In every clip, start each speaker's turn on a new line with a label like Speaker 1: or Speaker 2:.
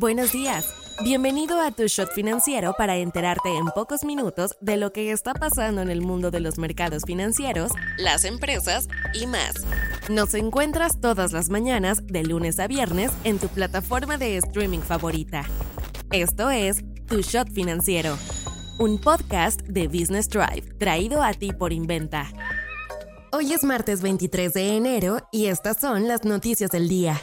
Speaker 1: Buenos días. Bienvenido a Tu Shot Financiero para enterarte en pocos minutos de lo que está pasando en el mundo de los mercados financieros, las empresas y más. Nos encuentras todas las mañanas, de lunes a viernes, en tu plataforma de streaming favorita. Esto es Tu Shot Financiero, un podcast de Business Drive, traído a ti por Inventa. Hoy es martes 23 de enero y estas son las noticias del día.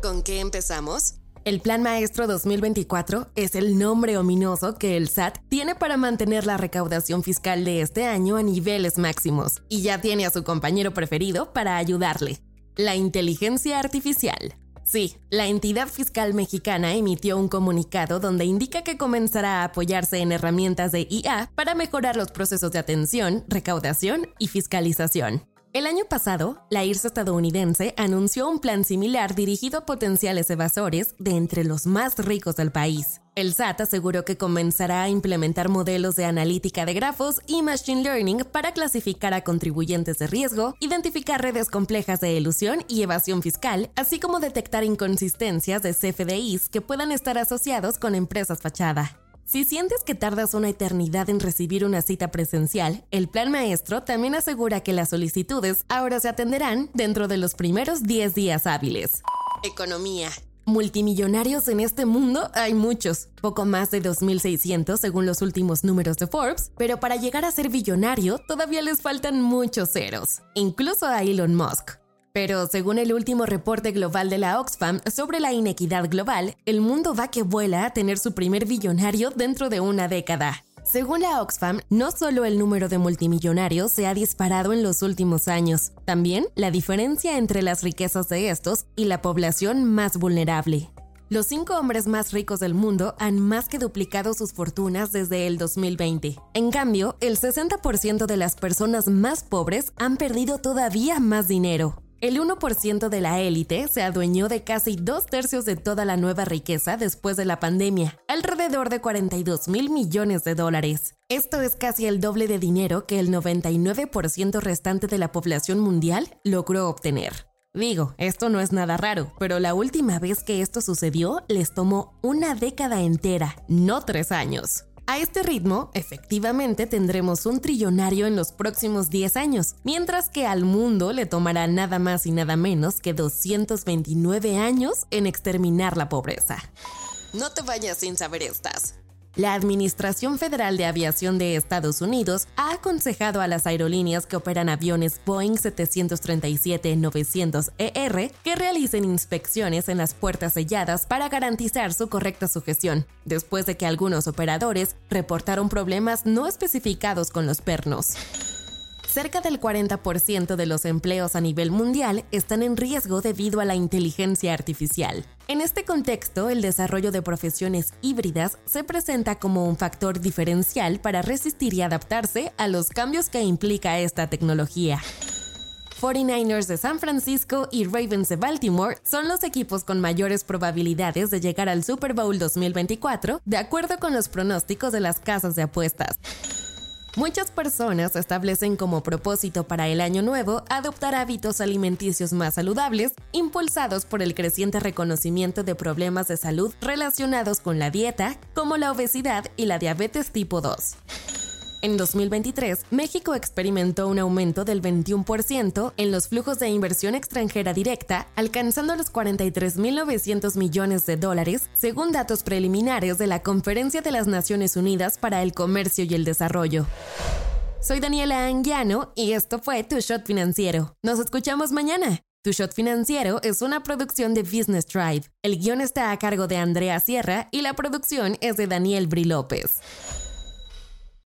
Speaker 1: ¿Con qué empezamos? El Plan Maestro 2024 es el nombre ominoso que el SAT tiene para mantener la recaudación fiscal de este año a niveles máximos, y ya tiene a su compañero preferido para ayudarle, la inteligencia artificial. Sí, la entidad fiscal mexicana emitió un comunicado donde indica que comenzará a apoyarse en herramientas de IA para mejorar los procesos de atención, recaudación y fiscalización. El año pasado, la IRSA estadounidense anunció un plan similar dirigido a potenciales evasores de entre los más ricos del país. El SAT aseguró que comenzará a implementar modelos de analítica de grafos y machine learning para clasificar a contribuyentes de riesgo, identificar redes complejas de elusión y evasión fiscal, así como detectar inconsistencias de CFDIs que puedan estar asociados con empresas fachada. Si sientes que tardas una eternidad en recibir una cita presencial, el plan maestro también asegura que las solicitudes ahora se atenderán dentro de los primeros 10 días hábiles. Economía. Multimillonarios en este mundo hay muchos, poco más de 2.600 según los últimos números de Forbes, pero para llegar a ser billonario todavía les faltan muchos ceros, incluso a Elon Musk. Pero según el último reporte global de la Oxfam sobre la inequidad global, el mundo va que vuela a tener su primer billonario dentro de una década. Según la Oxfam, no solo el número de multimillonarios se ha disparado en los últimos años, también la diferencia entre las riquezas de estos y la población más vulnerable. Los cinco hombres más ricos del mundo han más que duplicado sus fortunas desde el 2020. En cambio, el 60% de las personas más pobres han perdido todavía más dinero. El 1% de la élite se adueñó de casi dos tercios de toda la nueva riqueza después de la pandemia, alrededor de 42 mil millones de dólares. Esto es casi el doble de dinero que el 99% restante de la población mundial logró obtener. Digo, esto no es nada raro, pero la última vez que esto sucedió les tomó una década entera, no tres años. A este ritmo, efectivamente tendremos un trillonario en los próximos 10 años, mientras que al mundo le tomará nada más y nada menos que 229 años en exterminar la pobreza. No te vayas sin saber estas. La Administración Federal de Aviación de Estados Unidos ha aconsejado a las aerolíneas que operan aviones Boeing 737-900ER e que realicen inspecciones en las puertas selladas para garantizar su correcta sujeción, después de que algunos operadores reportaron problemas no especificados con los pernos. Cerca del 40% de los empleos a nivel mundial están en riesgo debido a la inteligencia artificial. En este contexto, el desarrollo de profesiones híbridas se presenta como un factor diferencial para resistir y adaptarse a los cambios que implica esta tecnología. 49ers de San Francisco y Ravens de Baltimore son los equipos con mayores probabilidades de llegar al Super Bowl 2024, de acuerdo con los pronósticos de las casas de apuestas. Muchas personas establecen como propósito para el año nuevo adoptar hábitos alimenticios más saludables, impulsados por el creciente reconocimiento de problemas de salud relacionados con la dieta, como la obesidad y la diabetes tipo 2. En 2023, México experimentó un aumento del 21% en los flujos de inversión extranjera directa, alcanzando los 43.900 millones de dólares, según datos preliminares de la Conferencia de las Naciones Unidas para el Comercio y el Desarrollo. Soy Daniela Anguiano y esto fue Tu Shot Financiero. Nos escuchamos mañana. Tu Shot Financiero es una producción de Business Drive. El guion está a cargo de Andrea Sierra y la producción es de Daniel Bri López.